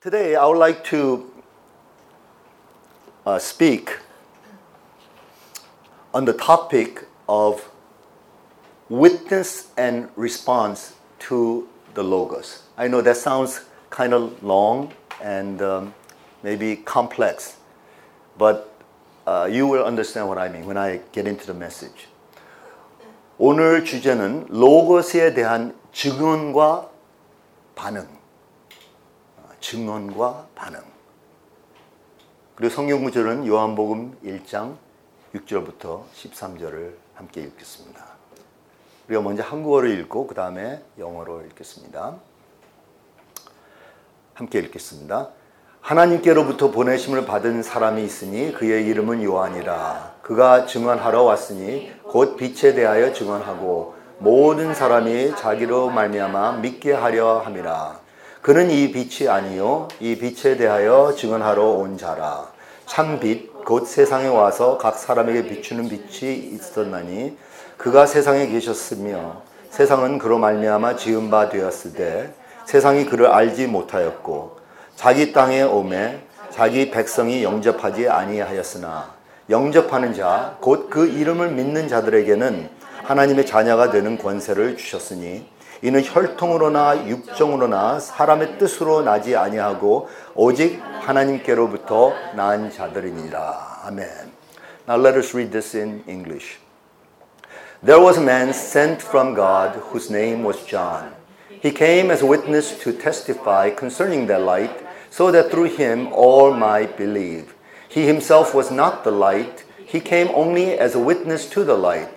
Today, I would like to uh, speak on the topic of witness and response to the Logos. I know that sounds kind of long and um, maybe complex, but uh, you will understand what I mean when I get into the message. 오늘 주제는 로고스에 대한 증언과 반응. 증언과 반응. 그리고 성경 구절은 요한복음 1장 6절부터 13절을 함께 읽겠습니다. 우리가 먼저 한국어로 읽고 그 다음에 영어로 읽겠습니다. 함께 읽겠습니다. 하나님께로부터 보내심을 받은 사람이 있으니 그의 이름은 요한이라. 그가 증언하러 왔으니 곧 빛에 대하여 증언하고 모든 사람이 자기로 말미암아 믿게 하려 함이라. 그는 이 빛이 아니요 이 빛에 대하여 증언하러 온 자라. 참 빛 곧 세상에 와서 각 사람에게 비추는 빛이 있었나니 그가 세상에 계셨으며 세상은 그로 말미암아 지은 바 되었으되 세상이 그를 알지 못하였고 자기 땅에 오매 자기 백성이 영접하지 아니하였으나 영접하는 자 곧 그 이름을 믿는 자들에게는 하나님의 자녀가 되는 권세를 주셨으니 이는 혈통으로나 육정으로나 사람의 뜻으로 나지 아니하고 오직 하나님께로부터 난 자들이니라. 아멘. Now let us read this in English. There was a man sent from God whose name was John. He came as a witness to testify concerning that light, so that through him all might believe. He himself was not the light, he came only as a witness to the light.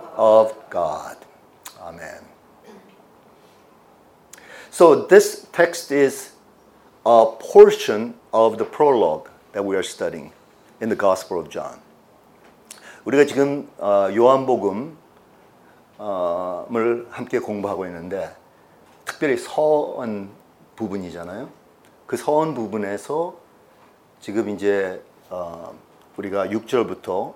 of God. Amen. So this text is a portion of the prologue that we are studying in the Gospel of John. 우리가 지금 요한복음을 함께 공부하고 있는데 특별히 서원 부분이잖아요. 그 서원 부분에서 지금 이제 우리가 6절부터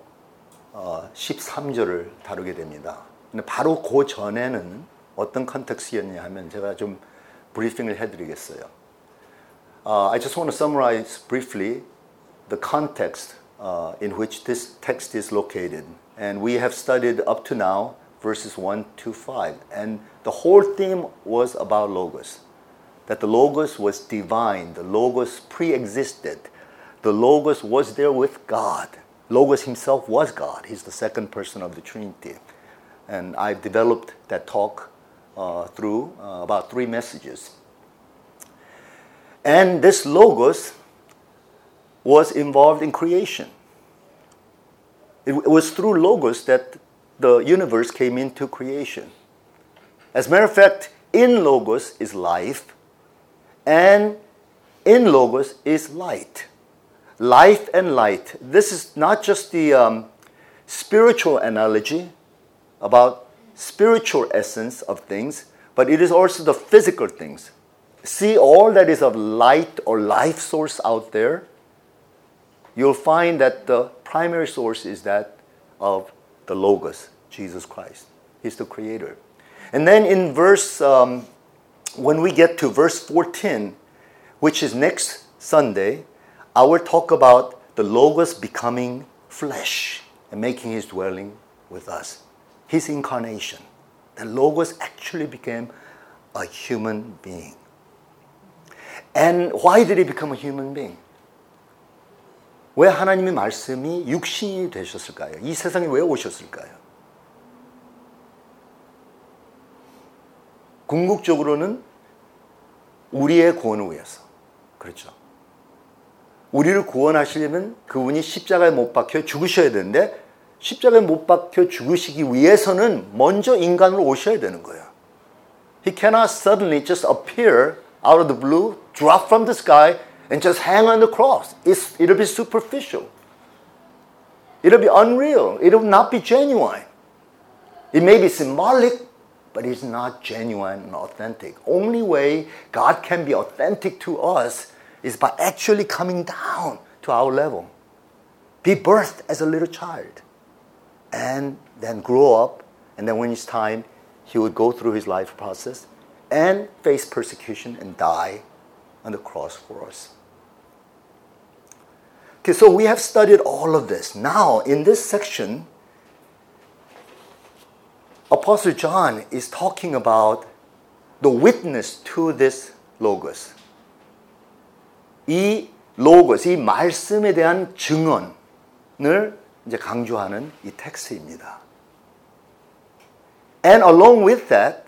13절을 다루게 됩니다. 근데 바로 그 전에는 어떤 컨텍스였냐 하면 제가 좀 브리핑을 해드리겠어요. Uh, I just want to summarize briefly the context uh, in which this text is located. And we have studied up to now verses 1 to 5. And the whole theme was about Logos. That the Logos was divine, the Logos pre existed, the Logos was there with God. Logos himself was God. He's the second person of the Trinity. And I've developed that talk uh, through uh, about three messages. And this Logos was involved in creation. It was through Logos that the universe came into creation. As a matter of fact, in Logos is life, and in Logos is light life and light. This is not just the um, spiritual analogy about spiritual essence of things, but it is also the physical things. See all that is of light or life source out there. You'll find that the primary source is that of the Logos, Jesus Christ. He's the creator. And then in verse, um, when we get to verse 14, which is next Sunday, I will talk about the Logos becoming flesh and making his dwelling with us. His incarnation. The Logos actually became a human being. And why did he become a human being? 왜 하나님의 말씀이 육신이 되셨을까요? 이 세상에 왜 오셨을까요? 궁극적으로는 우리의 구원을 위해서. 그렇죠. 우리를 구원하시려면 그분이 십자가에 못 박혀 죽으셔야 되는데 십자가에 못 박혀 죽으시기 위해서는 먼저 인간으로 오셔야 되는 거예요. He cannot suddenly just appear out of the blue, drop from the sky, and just hang on the cross. It's, it'll be superficial. It'll be unreal. It'll not be genuine. It may be symbolic, but it's not genuine and authentic. Only way God can be authentic to us is by actually coming down to our level. Be birthed as a little child and then grow up, and then when it's time, he would go through his life process and face persecution and die on the cross for us. Okay, so we have studied all of this. Now, in this section, Apostle John is talking about the witness to this logos. 이 logos, 이 말씀에 대한 증언을 이제 강조하는 이 텍스트입니다. And along with that,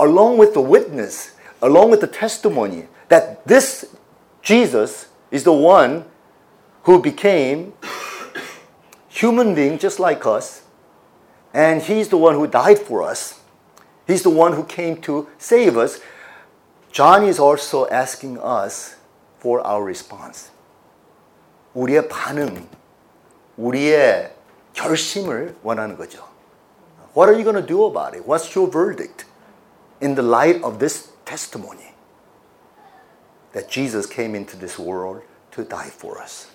along with the witness, along with the testimony that this Jesus is the one who became human being just like us, and he's the one who died for us. He's the one who came to save us. John is also asking us for our response. 우리의 반응, 우리의 결심을 원하는 거죠. What are you going to do about it? What's your verdict in the light of this testimony that Jesus came into this world to die for us?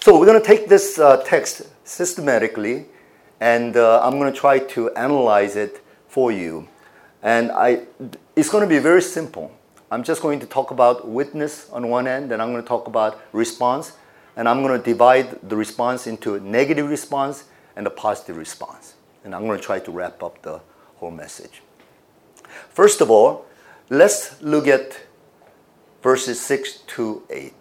So we're going to take this uh, text systematically, and uh, I'm going to try to analyze it for you. And I, it's going to be very simple. I'm just going to talk about witness on one end, and I'm going to talk about response, and I'm going to divide the response into a negative response and a positive response. And I'm going to try to wrap up the whole message. First of all, let's look at verses 6 to 8.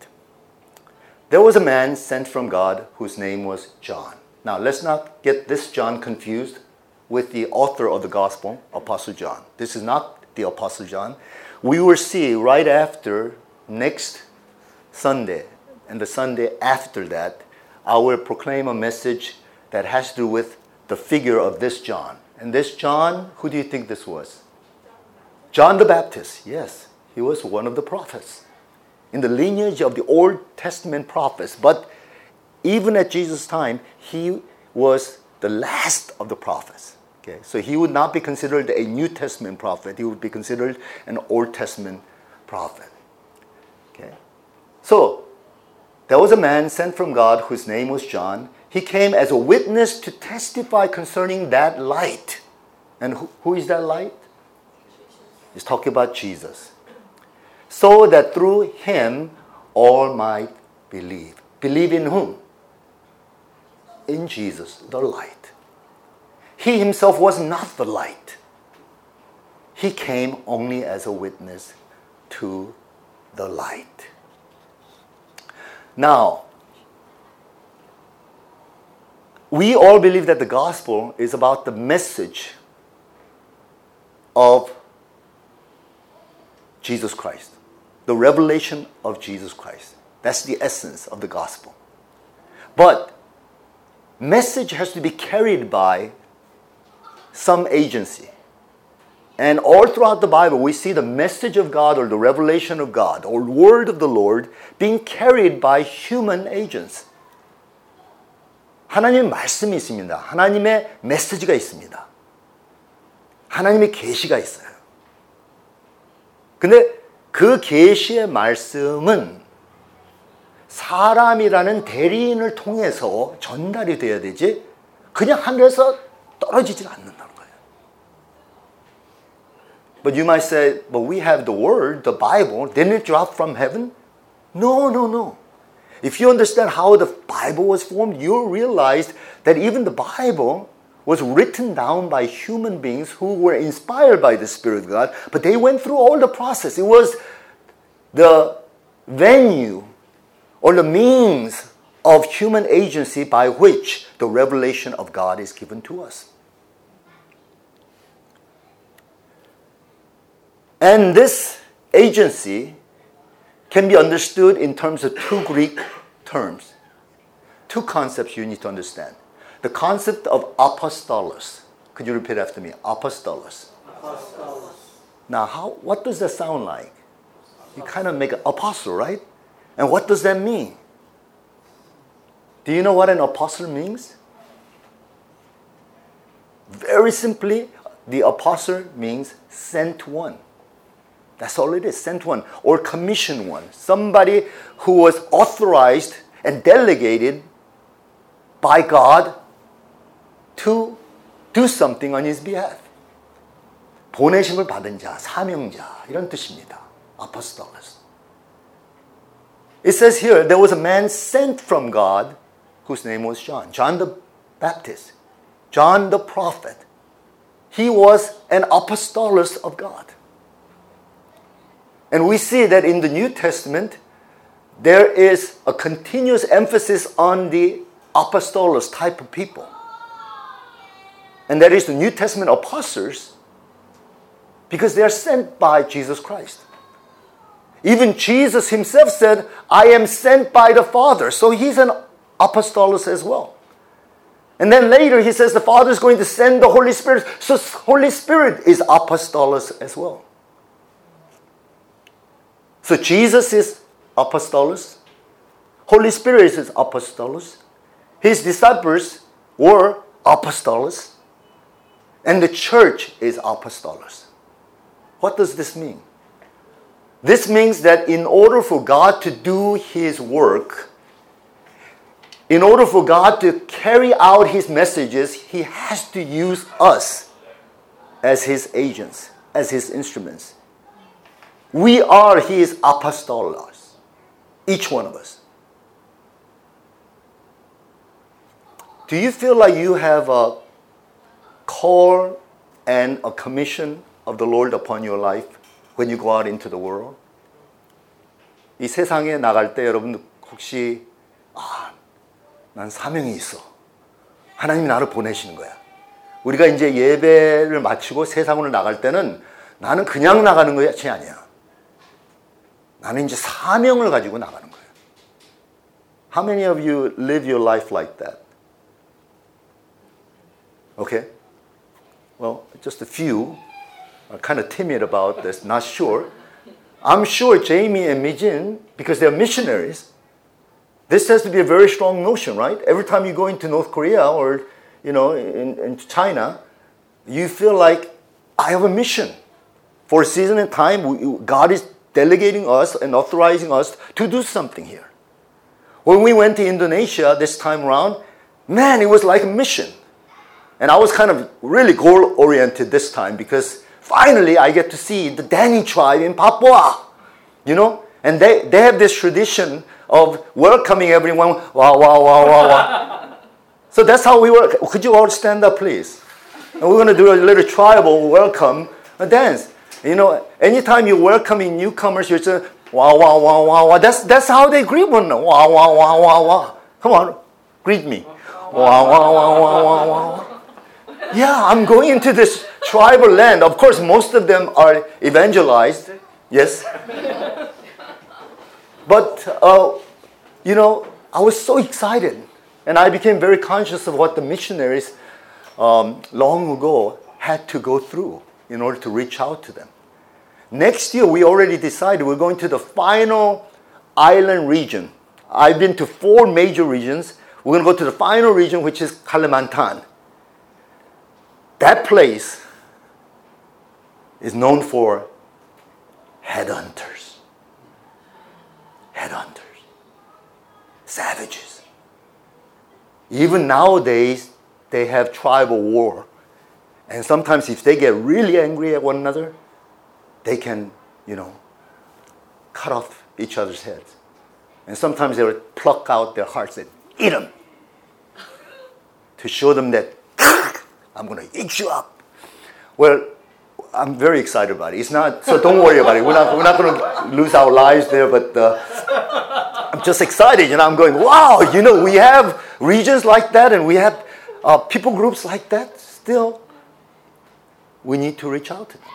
There was a man sent from God whose name was John. Now, let's not get this John confused with the author of the gospel, Apostle John. This is not the Apostle John. We will see right after next Sunday and the Sunday after that, I will proclaim a message that has to do with the figure of this John. And this John, who do you think this was? John the Baptist. Yes, he was one of the prophets in the lineage of the Old Testament prophets. But even at Jesus' time, he was the last of the prophets. Okay, so he would not be considered a New Testament prophet. He would be considered an Old Testament prophet. Okay, so there was a man sent from God whose name was John. He came as a witness to testify concerning that light. And who, who is that light? He's talking about Jesus so that through him all might believe. Believe in whom? In Jesus, the light. He himself was not the light. He came only as a witness to the light. Now, we all believe that the gospel is about the message of Jesus Christ the revelation of Jesus Christ. That's the essence of the gospel. But message has to be carried by some agency. And all throughout the Bible, we see the message of God or the revelation of God or word of the Lord being carried by human agents. 하나님의 말씀이 있습니다. 하나님의 메시지가 있습니다. 하나님의 계시가 있어요. 근데 그 계시의 말씀은 사람이라는 대리인을 통해서 전달이 돼야 되지 그냥 하늘에서 떨어지질 거예요. But you might say, but we have the word, the Bible, didn't it drop from heaven? No, no, no. If you understand how the Bible was formed, you'll realize that even the Bible was written down by human beings who were inspired by the Spirit of God, but they went through all the process. It was the venue or the means of human agency by which the revelation of God is given to us. And this agency can be understood in terms of two Greek terms, two concepts you need to understand. The concept of apostolos. Could you repeat after me? Apostolos. apostolos. Now, how, what does that sound like? you kind of make an apostle, right? And what does that mean? Do you know what an apostle means? Very simply, the apostle means sent one. That's all it is. Sent one or commissioned one. Somebody who was authorized and delegated by God to do something on his behalf. 보내심을 받은 자, 사명자 이런 뜻입니다. Apostles. It says here there was a man sent from God whose name was John, John the Baptist, John the prophet. He was an apostolos of God. And we see that in the New Testament, there is a continuous emphasis on the apostolos type of people. And that is the New Testament apostles because they are sent by Jesus Christ. Even Jesus himself said, I am sent by the Father. So he's an apostolos as well. And then later he says the Father is going to send the Holy Spirit. So Holy Spirit is apostolos as well. So Jesus is apostolos. Holy Spirit is apostolos. His disciples were apostolos. And the church is apostolos. What does this mean? This means that in order for God to do his work, in order for God to carry out his messages, he has to use us as his agents, as his instruments. We are his apostolos, each one of us. Do you feel like you have a call and a commission of the Lord upon your life when you go out into the world? 이 세상에 나갈 때 여러분 혹시 아, 난 사명이 있어. 하나님이 나를 보내시는 거야. 우리가 이제 예배를 마치고 세상으로 나갈 때는 나는 그냥 나가는 것이 아니야. 나는 이제 사명을 가지고 나가는 거예요. How many of you live your life like that? Okay? Well, just a few are kind of timid about this, not sure. I'm sure Jamie and Mijin, because they're missionaries, this has to be a very strong notion, right? Every time you go into North Korea or, you know, in, in China, you feel like I have a mission. For a season and time, God is delegating us and authorizing us to do something here. When we went to Indonesia this time around, man, it was like a mission. And I was kind of really goal oriented this time because finally I get to see the Dani tribe in Papua, you know? And they, they have this tradition of welcoming everyone. Wow, wow, wow, wow, wow. so that's how we work. Could you all stand up, please? And we're going to do a little tribal welcome a dance. You know, anytime you're welcoming newcomers, you're just wow, wow, wow, wow, wow. That's, that's how they greet one. Wow, wow, wow, wow, wow. Come on, greet me. Wow, wow, wow, wow, wow, wow. Yeah, I'm going into this tribal land. Of course, most of them are evangelized. Yes. But, uh, you know, I was so excited. And I became very conscious of what the missionaries um, long ago had to go through in order to reach out to them. Next year, we already decided we're going to the final island region. I've been to four major regions. We're going to go to the final region, which is Kalimantan. That place is known for headhunters. Headhunters. Savages. Even nowadays, they have tribal war. And sometimes, if they get really angry at one another, they can, you know, cut off each other's heads. And sometimes they would pluck out their hearts and eat them to show them that I'm going to eat you up. Well, I'm very excited about it. It's not, so don't worry about it. We're not, we're not going to lose our lives there, but uh, I'm just excited. You know, I'm going, wow, you know, we have regions like that and we have uh, people groups like that still we need to reach out to them.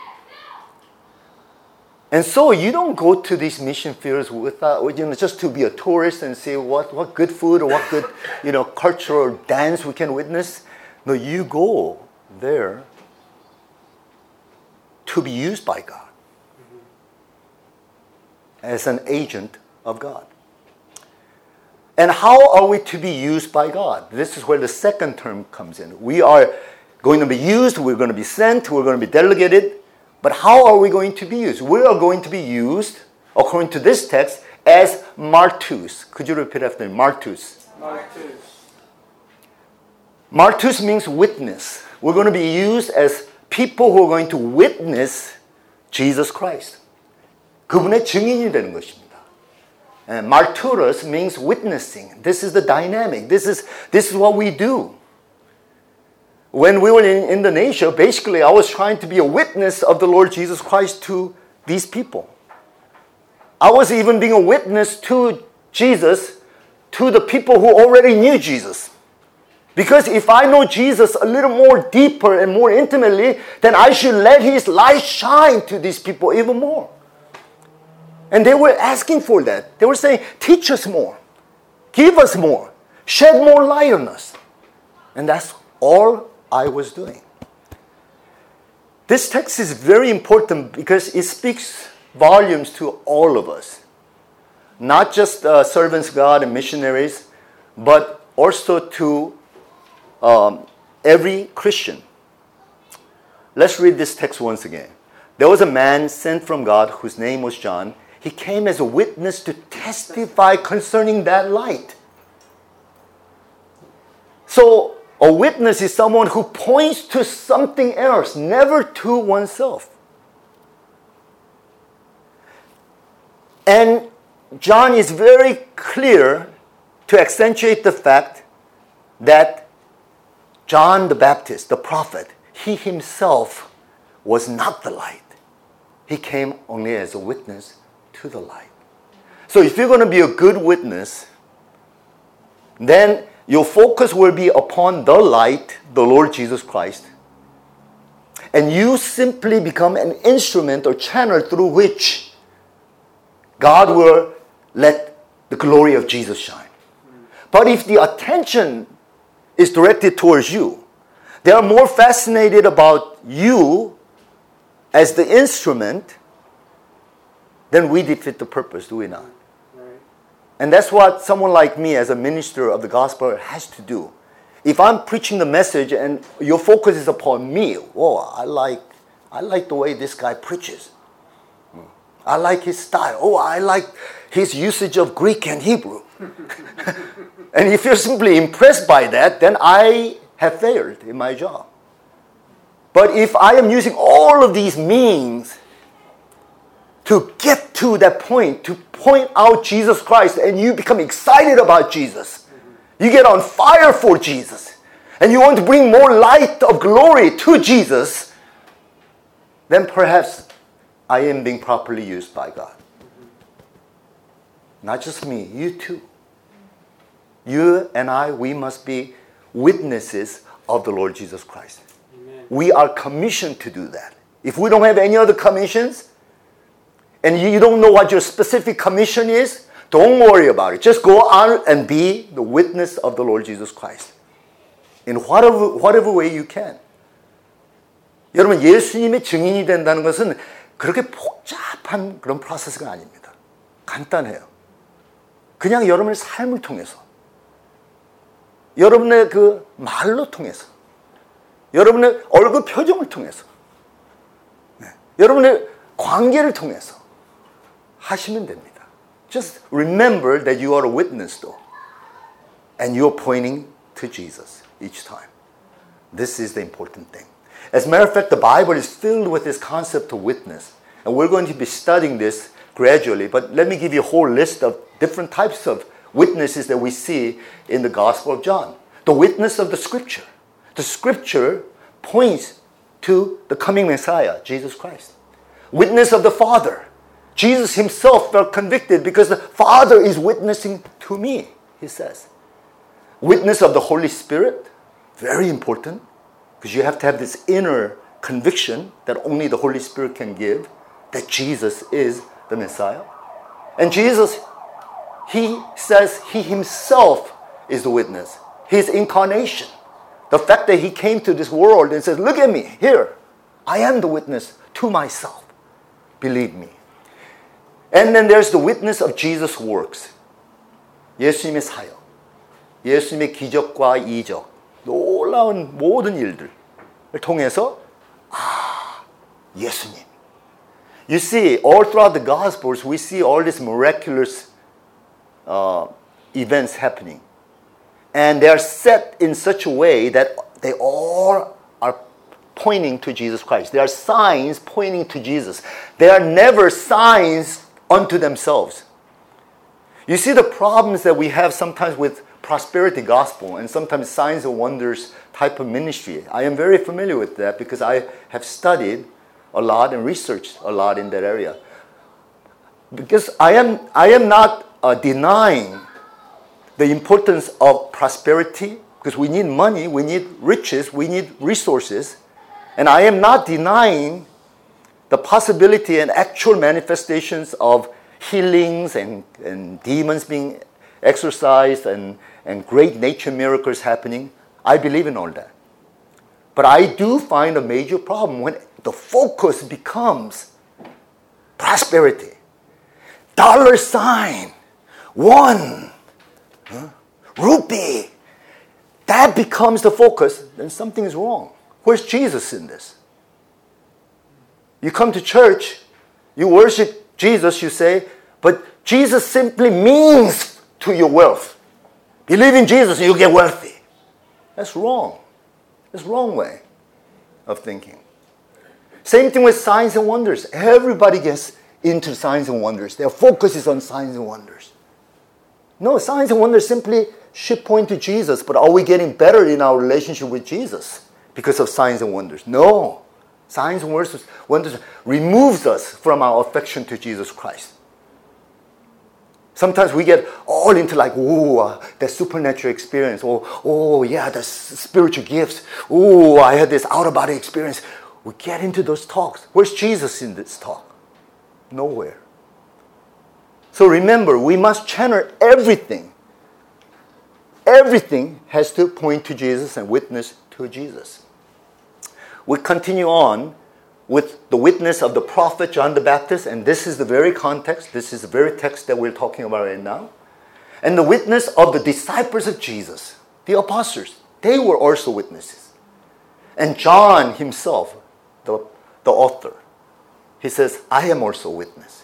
And so you don't go to these mission fields without, uh, you know, just to be a tourist and see what, what good food or what good, you know, cultural dance we can witness. No, you go there to be used by God. as an agent of God. And how are we to be used by God? This is where the second term comes in. We are going to be used, we're going to be sent, we're going to be delegated. But how are we going to be used? We are going to be used, according to this text, as martus. Could you repeat after me? Martus. Martus. Martus means witness. We're going to be used as people who are going to witness Jesus Christ. 그분의 증인이 되는 것입니다. And martyrs means witnessing. This is the dynamic. This is, this is what we do. When we were in Indonesia, basically I was trying to be a witness of the Lord Jesus Christ to these people. I was even being a witness to Jesus to the people who already knew Jesus. Because if I know Jesus a little more deeper and more intimately, then I should let his light shine to these people even more. And they were asking for that. They were saying, Teach us more, give us more, shed more light on us. And that's all I was doing. This text is very important because it speaks volumes to all of us. Not just uh, servants of God and missionaries, but also to um, every Christian. Let's read this text once again. There was a man sent from God whose name was John. He came as a witness to testify concerning that light. So, a witness is someone who points to something else, never to oneself. And John is very clear to accentuate the fact that John the Baptist, the prophet, he himself was not the light. He came only as a witness to the light. So if you're going to be a good witness, then your focus will be upon the light, the Lord Jesus Christ. And you simply become an instrument or channel through which God will let the glory of Jesus shine. But if the attention is directed towards you, they are more fascinated about you as the instrument, then we defeat the purpose, do we not? And that's what someone like me, as a minister of the gospel, has to do. If I'm preaching the message and your focus is upon me, oh, I like, I like the way this guy preaches. I like his style. Oh, I like his usage of Greek and Hebrew. and if you're simply impressed by that, then I have failed in my job. But if I am using all of these means to get to that point, to point out Jesus Christ, and you become excited about Jesus, you get on fire for Jesus, and you want to bring more light of glory to Jesus, then perhaps I am being properly used by God. Not just me, you too. You and I, we must be witnesses of the Lord Jesus Christ. Amen. We are commissioned to do that. If we don't have any other commissions, and you don't know what your specific commission is, don't worry about it. Just go out and be the witness of the Lord Jesus Christ. In whatever, whatever way you can. 여러분, 예수님의 증인이 된다는 것은 그렇게 복잡한 그런 프로세스가 아닙니다. 간단해요. 그냥 여러분의 삶을 통해서, 여러분의 그 말로 통해서, 여러분의 얼굴 표정을 통해서, 네. 여러분의 관계를 통해서 하시면 됩니다. Just remember that you are a witness though. And you're pointing to Jesus each time. This is the important thing. As a matter of fact, the Bible is filled with this concept of witness. And we're going to be studying this gradually. But let me give you a whole list of different types of witnesses that we see in the Gospel of John. The witness of the Scripture. The Scripture points to the coming Messiah, Jesus Christ. Witness of the Father. Jesus himself felt convicted because the Father is witnessing to me, he says. Witness of the Holy Spirit, very important, because you have to have this inner conviction that only the Holy Spirit can give that Jesus is the Messiah. And Jesus, he says he himself is the witness, his incarnation. The fact that he came to this world and says, Look at me, here, I am the witness to myself. Believe me. And then there's the witness of Jesus' works. 예수님의 사역. 예수님의 기적과 이적. 놀라운 모든 일들을 통해서 아, 예수님. You see, all throughout the Gospels, we see all these miraculous uh, events happening. And they are set in such a way that they all are pointing to Jesus Christ. They are signs pointing to Jesus. They are never signs unto themselves. You see the problems that we have sometimes with prosperity gospel and sometimes signs and wonders type of ministry. I am very familiar with that because I have studied a lot and researched a lot in that area. Because I am, I am not uh, denying the importance of prosperity because we need money, we need riches, we need resources. And I am not denying the possibility and actual manifestations of healings and, and demons being exorcised and, and great nature miracles happening. I believe in all that. But I do find a major problem when the focus becomes prosperity, dollar sign, one, huh? rupee. That becomes the focus, then something is wrong. Where's Jesus in this? You come to church, you worship Jesus, you say, but Jesus simply means to your wealth. Believe in Jesus and you get wealthy. That's wrong. That's wrong way of thinking. Same thing with signs and wonders. Everybody gets into signs and wonders. Their focus is on signs and wonders. No, signs and wonders simply should point to Jesus, but are we getting better in our relationship with Jesus because of signs and wonders? No. Signs and wonders, removes us from our affection to Jesus Christ. Sometimes we get all into like, oh, uh, that supernatural experience. or oh, yeah, the spiritual gifts. Oh, I had this out of body experience. We get into those talks. Where's Jesus in this talk? Nowhere. So remember, we must channel everything. Everything has to point to Jesus and witness to Jesus. We continue on with the witness of the prophet John the Baptist, and this is the very context, this is the very text that we're talking about right now. And the witness of the disciples of Jesus, the apostles, they were also witnesses. And John himself, the, the author, he says, I am also a witness.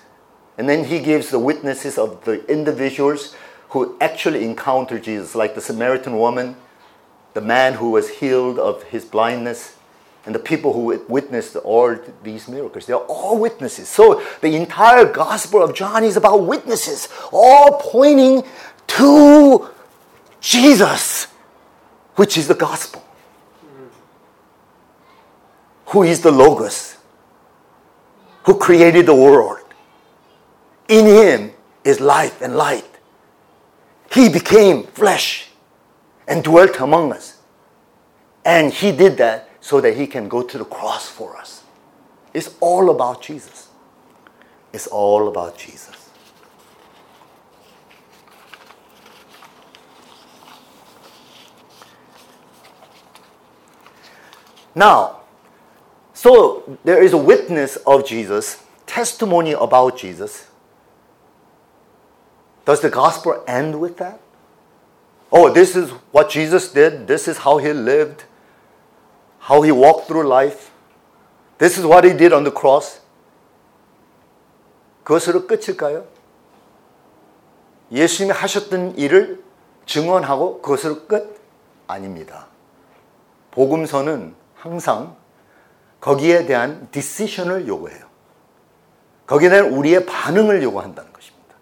And then he gives the witnesses of the individuals who actually encountered Jesus, like the Samaritan woman, the man who was healed of his blindness, and the people who witnessed all these miracles. They're all witnesses. So the entire Gospel of John is about witnesses, all pointing to Jesus, which is the Gospel, who is the Logos, who created the world. In him is life and light. He became flesh and dwelt among us. And he did that so that he can go to the cross for us. It's all about Jesus. It's all about Jesus. Now, so there is a witness of Jesus, testimony about Jesus. Does the gospel end with that? Oh, this is what Jesus did, this is how he lived how he walked through life. This is what he did on the cross. 그것으로 끝일까요? 예수님이 하셨던 일을 증언하고 그것으로 끝? 아닙니다. 복음서는 항상 거기에 대한 디시션을 요구해요. 거기에 대한 우리의 반응을 요구한다는 것입니다.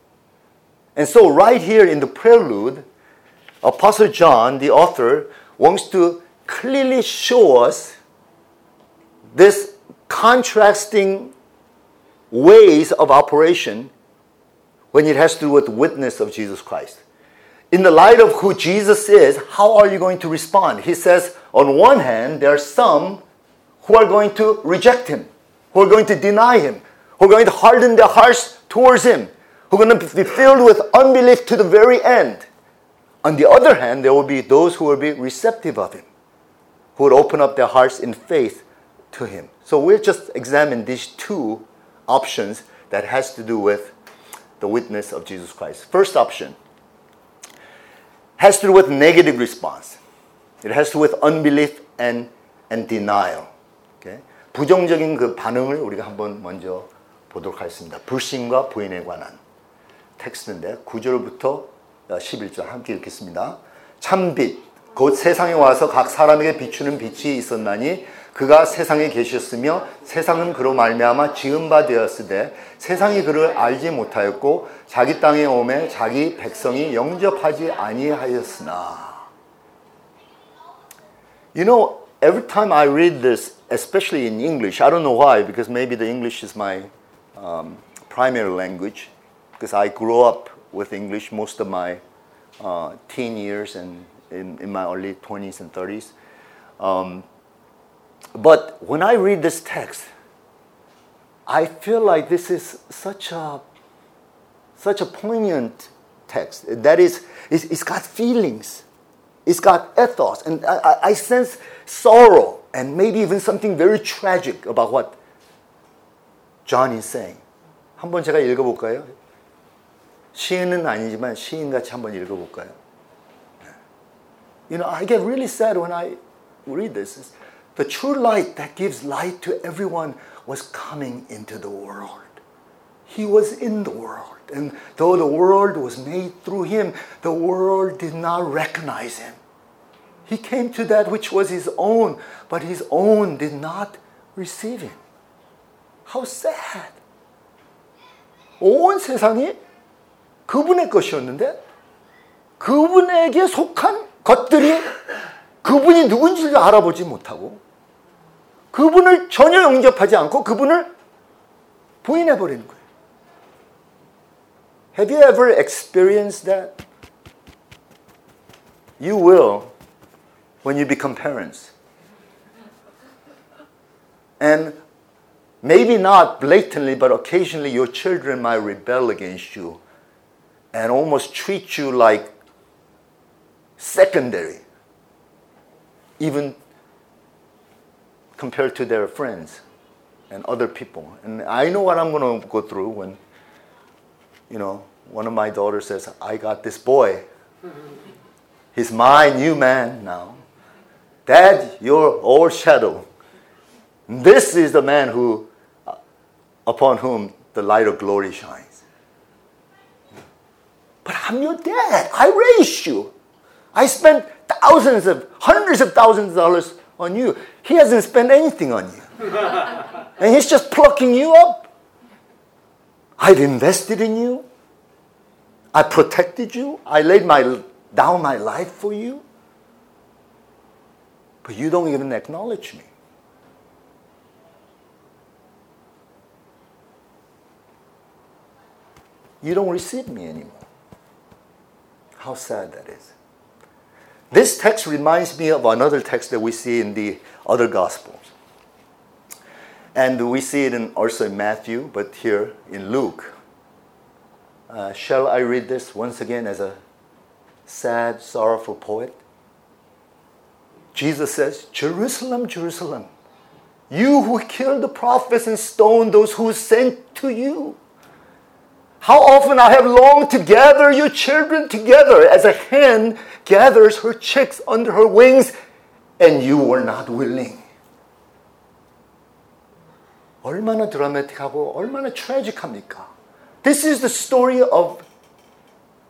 And so right here in the prelude, Apostle John, the author, wants to clearly show us this contrasting ways of operation when it has to do with witness of Jesus Christ. In the light of who Jesus is, how are you going to respond? He says, on one hand, there are some who are going to reject him, who are going to deny him, who are going to harden their hearts towards him, who are going to be filled with unbelief to the very end. On the other hand, there will be those who will be receptive of him who would open up their hearts in faith to him. So we'll just examine these two options that has to do with the witness of Jesus Christ. First option has to do with negative response. It has to do with unbelief and, and denial. Okay? 부정적인 그 반응을 우리가 한번 먼저 보도록 하겠습니다. 불신과 부인에 관한 텍스트인데 9절부터 11절 함께 읽겠습니다. 참빛 곧 세상에 와서 각 사람에게 비추는 빛이 있었나니 그가 세상에 계셨으며 세상은 그로 말미암아 지은 바 되었으되 세상이 그를 알지 못하였고 자기 땅에 오매 자기 백성이 영접하지 아니하였으나 You know every time I read this especially in English I don't know why because maybe the English is my um, primary language because I grew up with English most of my uh, teen years and in, in my early 20s and 30s. Um, but when I read this text, I feel like this is such a such a poignant text. That is, it's, it's got feelings, it's got ethos, and I, I sense sorrow and maybe even something very tragic about what John is saying. 한번 제가 읽어볼까요? 시인은 아니지만 시인같이 한번 읽어볼까요? You know, I get really sad when I read this. The true light that gives light to everyone was coming into the world. He was in the world. And though the world was made through him, the world did not recognize him. He came to that which was his own, but his own did not receive him. How sad. 온 세상이 그분의 것이었는데 그분에게 속한 것들이 그분이 누군지를 알아보지 못하고 그분을 전혀 영접하지 않고 그분을 부인해 버리는 거예요. Have you ever experienced that? You will when you become parents. And maybe not blatantly, but occasionally your children might rebel against you and almost treat you like secondary, even compared to their friends and other people. And I know what I'm going to go through when, you know, one of my daughters says, I got this boy. He's my new man now. Dad, your old shadow. This is the man who, uh, upon whom the light of glory shines. But I'm your dad. I raised you. I spent thousands of, hundreds of thousands of dollars on you. He hasn't spent anything on you. and he's just plucking you up. I've invested in you. I protected you. I laid my, down my life for you. But you don't even acknowledge me. You don't receive me anymore. How sad that is. This text reminds me of another text that we see in the other Gospels. And we see it in, also in Matthew, but here in Luke. Uh, shall I read this once again as a sad, sorrowful poet? Jesus says, Jerusalem, Jerusalem, you who killed the prophets and stoned those who sent to you. How often I have longed to gather your children together as a hen gathers her chicks under her wings, and you were not willing. 얼마나 드라마틱하고 얼마나 트래직합니까? This is the story of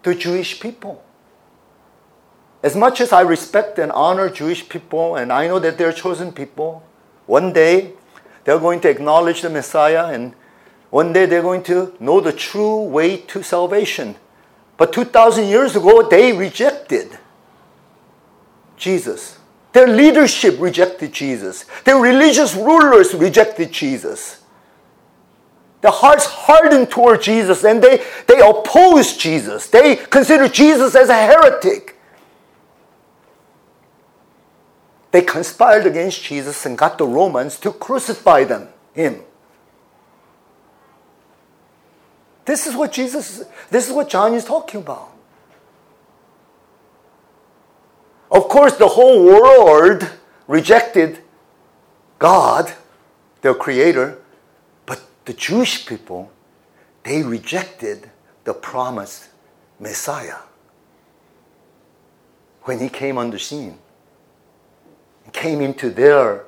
the Jewish people. As much as I respect and honor Jewish people, and I know that they're chosen people, one day they're going to acknowledge the Messiah and one day they're going to know the true way to salvation. But 2,000 years ago, they rejected Jesus. Their leadership rejected Jesus. Their religious rulers rejected Jesus. Their hearts hardened toward Jesus and they, they opposed Jesus. They considered Jesus as a heretic. They conspired against Jesus and got the Romans to crucify them, him. This is what Jesus, this is what John is talking about. Of course, the whole world rejected God, their creator, but the Jewish people, they rejected the promised Messiah when he came on the scene, came into their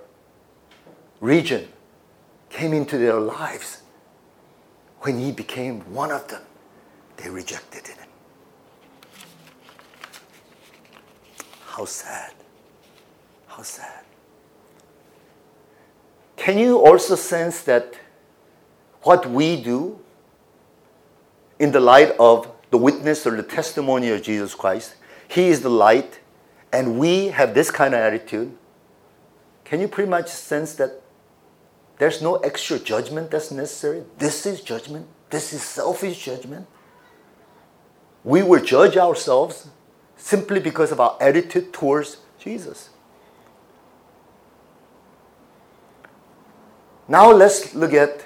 region, came into their lives. When he became one of them, they rejected him. How sad. How sad. Can you also sense that what we do in the light of the witness or the testimony of Jesus Christ, He is the light, and we have this kind of attitude? Can you pretty much sense that there's no extra judgment that's necessary? This is judgment. This is selfish judgment. We will judge ourselves simply because of our attitude towards Jesus. Now let's look at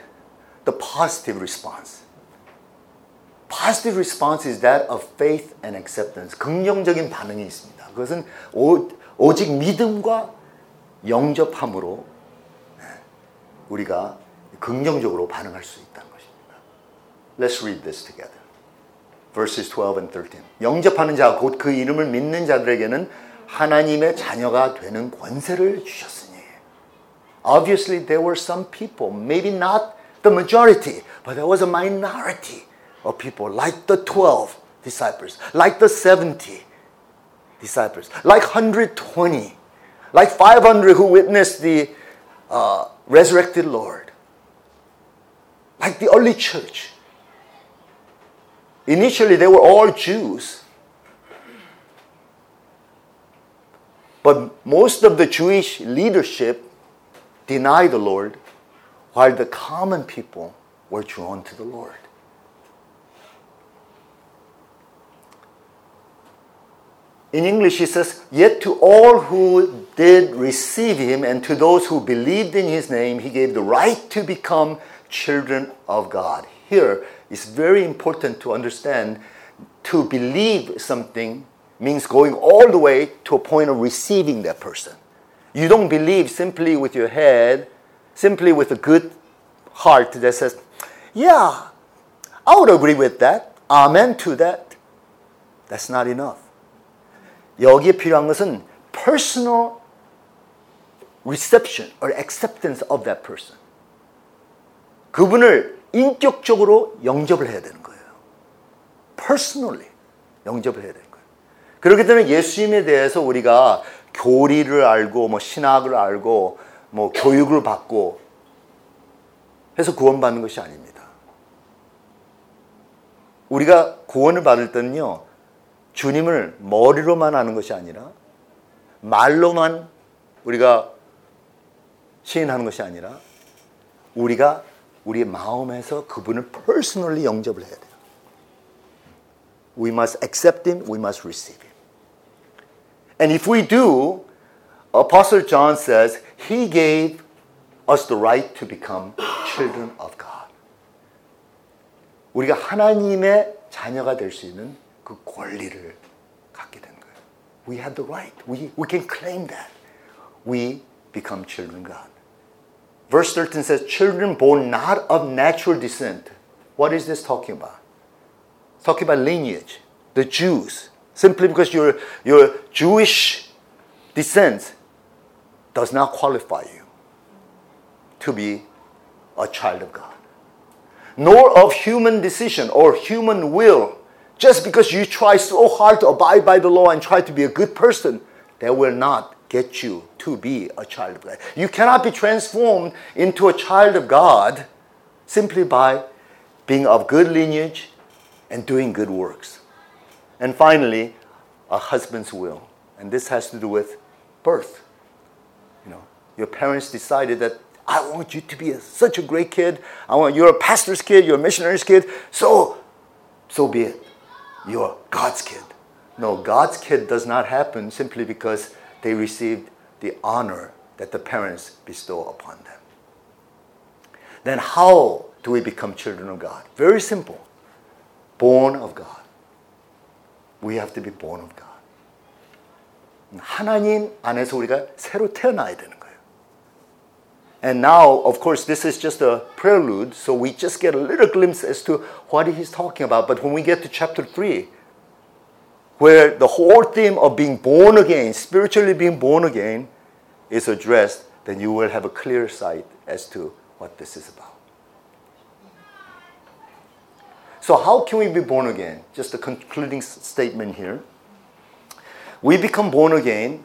the positive response. Positive response is that of faith and acceptance. 긍정적인 반응이 있습니다. 그것은 오, 오직 믿음과 영접함으로 우리가 긍정적으로 반응할 수 있다는 것입니다. Let's read this together. Verses 12 and 13. 영접하는 자, 곧 그 이름을 믿는 자들에게는 하나님의 자녀가 되는 권세를 주셨으니. Obviously, there were some people, maybe not the majority, but there was a minority of people, like the 12 disciples, like the 70 disciples, like 120, like 500 who witnessed the uh, resurrected Lord, like the early church. Initially, they were all Jews. But most of the Jewish leadership denied the Lord, while the common people were drawn to the Lord. In English, he says, Yet to all who did receive him and to those who believed in his name, he gave the right to become children of God. Here, it's very important to understand to believe something means going all the way to a point of receiving that person. You don't believe simply with your head, simply with a good heart that says, Yeah, I would agree with that. Amen to that. That's not enough. 여기에 필요한 것은 personal reception or acceptance of that person. 그분을 인격적으로 영접을 해야 되는 거예요. personally 영접을 해야 되는 거예요. 그렇기 때문에 예수님에 대해서 우리가 교리를 알고 뭐 신학을 알고 뭐 교육을 받고 해서 구원받는 것이 아닙니다. 우리가 구원을 받을 때는요. 주님을 머리로만 아는 것이 아니라 말로만 우리가 시인하는 것이 아니라 우리가 우리의 마음에서 그분을 personally 영접을 해야 돼요. We must accept him, we must receive him. And if we do, Apostle John says he gave us the right to become children of God. 우리가 하나님의 자녀가 될 수 있는 그 권리를 갖게 된 거예요. We have the right. We, we can claim that. We become children of God. Verse 13 says, children born not of natural descent. What is this talking about? It's talking about lineage, the Jews. Simply because your, your Jewish descent does not qualify you to be a child of God. Nor of human decision or human will just because you try so hard to abide by the law and try to be a good person, that will not get you to be a child of God. You cannot be transformed into a child of God simply by being of good lineage and doing good works. And finally, a husband's will. And this has to do with birth. You know, your parents decided that I want you to be a, such a great kid. I want you're a pastor's kid, you're a missionary's kid. So, so be it you're God's kid. No, God's kid does not happen simply because they received the honor that the parents bestow upon them. Then how do we become children of God? Very simple. Born of God. We have to be born of God. 하나님 안에서 우리가 새로 태어나야 되는 거예요. And now, of course, this is just a prelude, so we just get a little glimpse as to what he's talking about. But when we get to chapter 3, where the whole theme of being born again, spiritually being born again, is addressed, then you will have a clear sight as to what this is about. So, how can we be born again? Just a concluding statement here. We become born again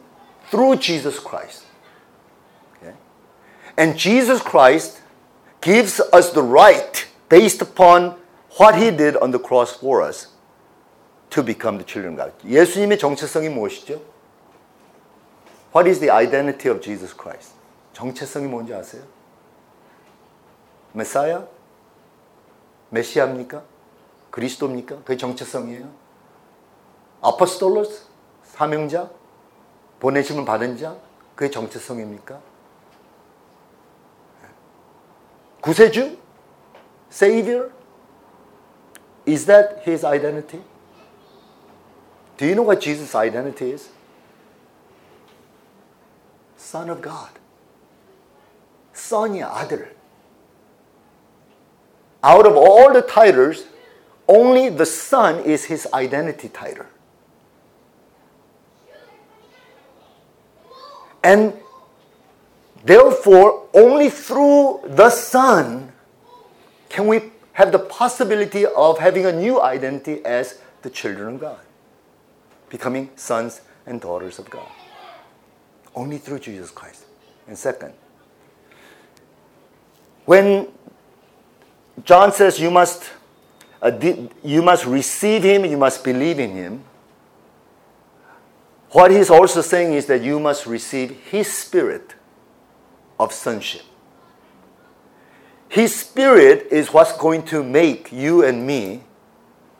through Jesus Christ. And Jesus Christ gives us the right, based upon what he did on the cross for us, to become the children of God. 예수님의 정체성이 무엇이죠? What is the identity of Jesus Christ? 정체성이 뭔지 아세요? 메사야? 메시아입니까? 그리스도입니까? 그게 정체성이에요. 아포스톨로스? 사명자? 보내심을 받은 자? 그게 정체성입니까? 구세주? Savior? Is that his identity? Do you know what Jesus' identity is? Son of God. son이야, 아들. Out of all the titles, only the son is his identity title. And therefore, only through the son can we have the possibility of having a new identity as the children of God becoming sons and daughters of God. Only through Jesus Christ. And second, when John says you must, uh, you must receive him, you must believe in him, what he's also saying is that you must receive his spirit of sonship. His spirit is what's going to make you and me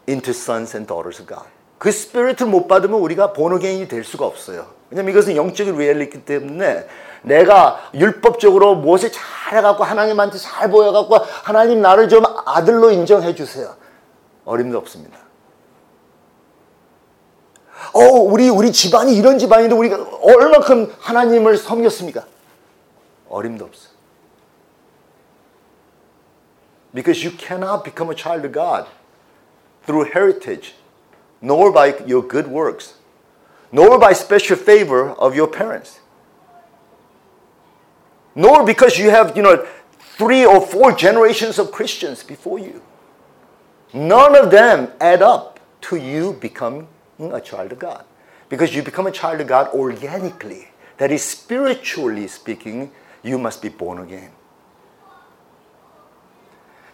into sons and daughters of God. 그 스피릿을 못 받으면 우리가 본어게인이 될 수가 없어요. 왜냐면 이것은 영적인 리얼리티 때문에 내가 율법적으로 무엇을 잘해갖고 하나님한테 잘 보여갖고 하나님 나를 좀 아들로 인정해 주세요. 어림도 없습니다. 어, 우리 우리 집안이 이런 집안인데 우리가 얼마큼 하나님을 섬겼습니까? 어림도 없어. Because you cannot become a child of God through heritage. nor by your good works, nor by special favor of your parents, nor because you have, you know, three or four generations of Christians before you. None of them add up to you becoming a child of God. Because you become a child of God organically. That is, spiritually speaking, you must be born again.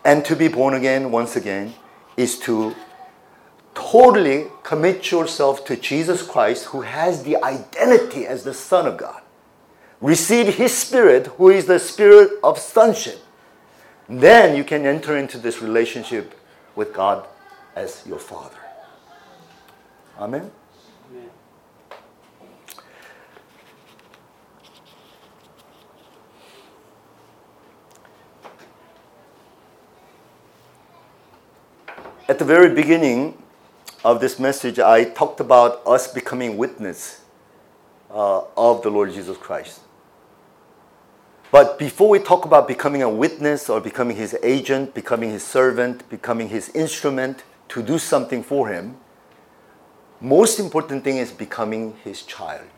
And to be born again, once again, is to totally commit yourself to Jesus Christ, who has the identity as the Son of God. Receive His Spirit, who is the Spirit of sonship. Then you can enter into this relationship with God as your Father. Amen. At the very beginning, of this message, I talked about us becoming witness uh, of the Lord Jesus Christ. But before we talk about becoming a witness or becoming his agent, becoming his servant, becoming his instrument to do something for him, most important thing is becoming his child.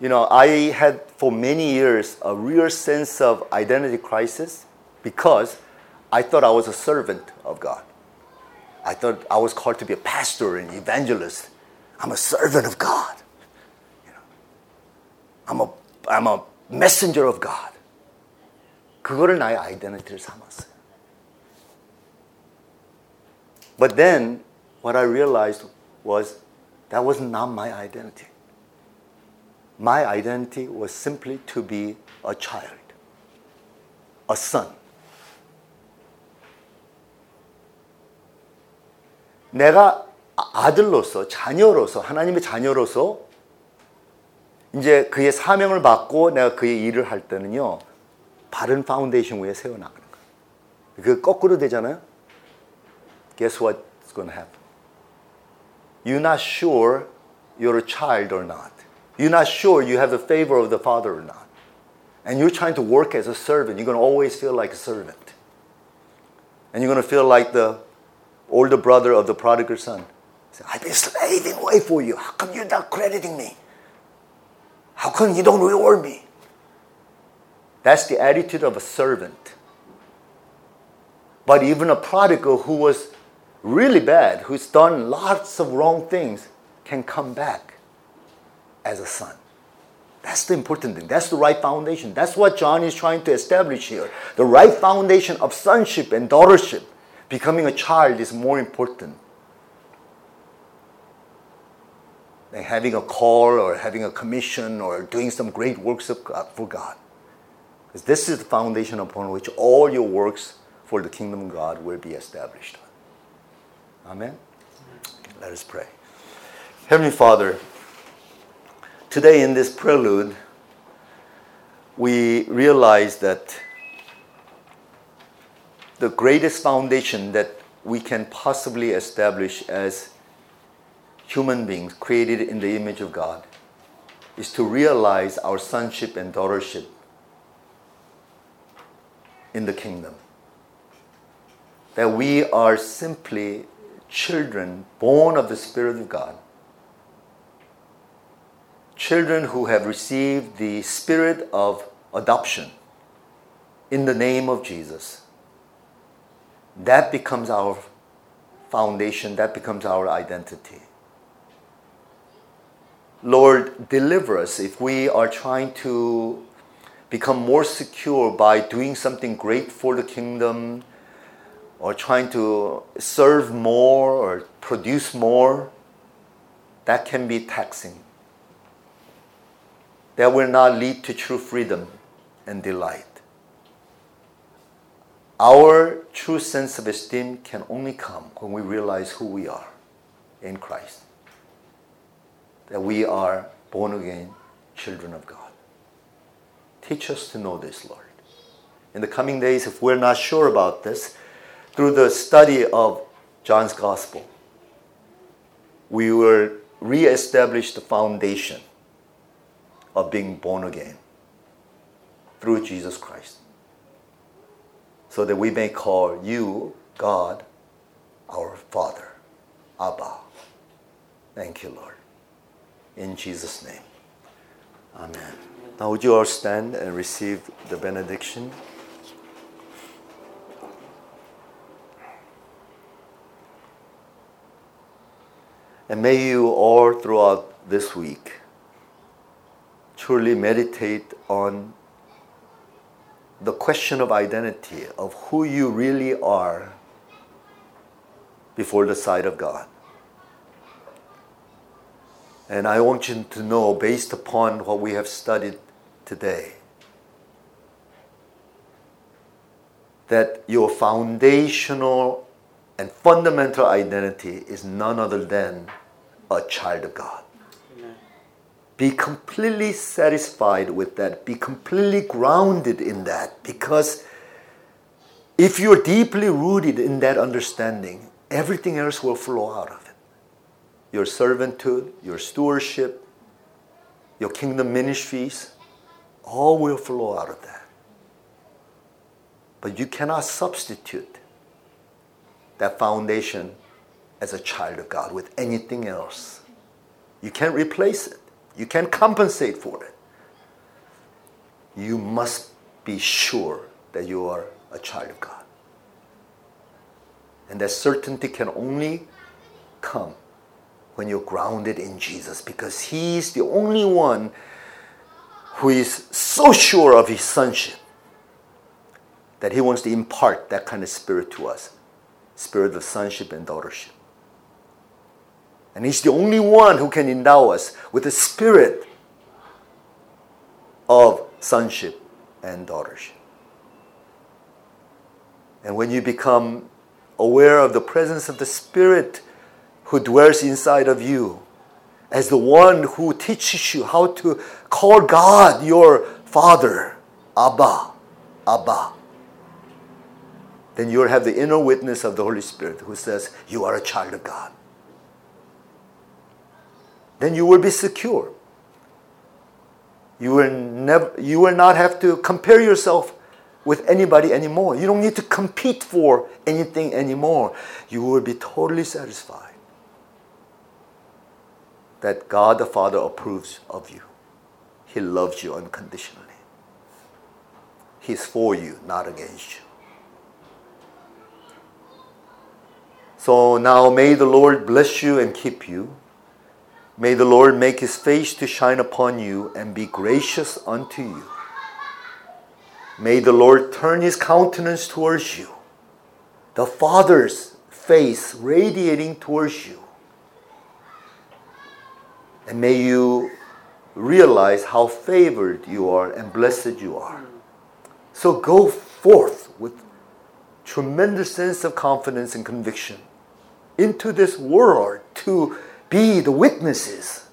You know, I had for many years a real sense of identity crisis because I thought I was a servant of God. I thought I was called to be a pastor and evangelist. I'm a servant of God. You know, I'm, a, I'm a messenger of God. 그거를 나의 아이덴티티를 삼았어요. But then what I realized was that was not my identity. My identity was simply to be a child, a son. 내가 아들로서 자녀로서 하나님의 자녀로서 이제 그의 사명을 받고 내가 그의 일을 할 때는요 바른 파운데이션 위에 세워나가는 거예요. 그 거꾸로 되잖아요. Guess what's to happen? You're not sure you're a child or not. You're not sure you have the favor of the Father or not. and you're trying to work as a servant, you're to always feel like a servant. And you're to feel like the older brother of the prodigal son. Said, I've been slaving away for you. How come you're not crediting me? How come you don't reward me? That's the attitude of a servant. But even a prodigal who was really bad, who's done lots of wrong things, can come back as a son. That's the important thing. That's the right foundation. That's what John is trying to establish here. The right foundation of sonship and daughtership. Becoming a child is more important than having a call or having a commission or doing some great works God, for God. Because this is the foundation upon which all your works for the kingdom of God will be established. Amen. Let us pray. Heavenly Father, today in this prelude, we realize that the greatest foundation that we can possibly establish as human beings created in the image of God is to realize our sonship and daughtership in the kingdom. That we are simply children born of the Spirit of God. Children who have received the spirit of adoption in the name of Jesus. That becomes our foundation, that becomes our identity. Lord, deliver us if we are trying to become more secure by doing something great for the kingdom or trying to serve more or produce more. That can be taxing. That will not lead to true freedom and delight. Our true sense of esteem can only come when we realize who we are in Christ that we are born again children of God. Teach us to know this, Lord. In the coming days, if we're not sure about this, through the study of John's Gospel, we will reestablish the foundation of being born again through Jesus Christ. So that we may call you, God, our Father, Abba. Thank you, Lord. In Jesus' name. Amen. Now, would you all stand and receive the benediction? And may you all throughout this week truly meditate on the question of identity, of who you really are before the sight of God. And I want you to know, based upon what we have studied today, that your foundational and fundamental identity is none other than a child of God. Be completely satisfied with that. Be completely grounded in that. Because if you're deeply rooted in that understanding, everything else will flow out of it your servanthood, your stewardship, your kingdom ministries, all will flow out of that. But you cannot substitute that foundation as a child of God with anything else. You can't replace it. You can't compensate for it. You must be sure that you are a child of God. And that certainty can only come when you're grounded in Jesus because He's the only one who is so sure of His sonship that He wants to impart that kind of spirit to us spirit of sonship and daughtership. And He's the only one who can endow us with the spirit of sonship and daughtership. And when you become aware of the presence of the Spirit who dwells inside of you, as the one who teaches you how to call God your Father, Abba, Abba. Then you'll have the inner witness of the Holy Spirit who says, You are a child of God. Then you will be secure. You will never you will not have to compare yourself with anybody anymore. You don't need to compete for anything anymore. You will be totally satisfied that God the Father approves of you. He loves you unconditionally. He's for you, not against you. So now may the Lord bless you and keep you. May the Lord make his face to shine upon you and be gracious unto you. May the Lord turn his countenance towards you, the Father's face radiating towards you. And may you realize how favored you are and blessed you are. So go forth with tremendous sense of confidence and conviction into this world to be the witnesses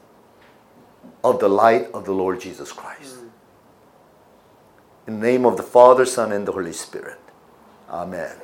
of the light of the Lord Jesus Christ. Mm. In the name of the Father, Son, and the Holy Spirit. Amen.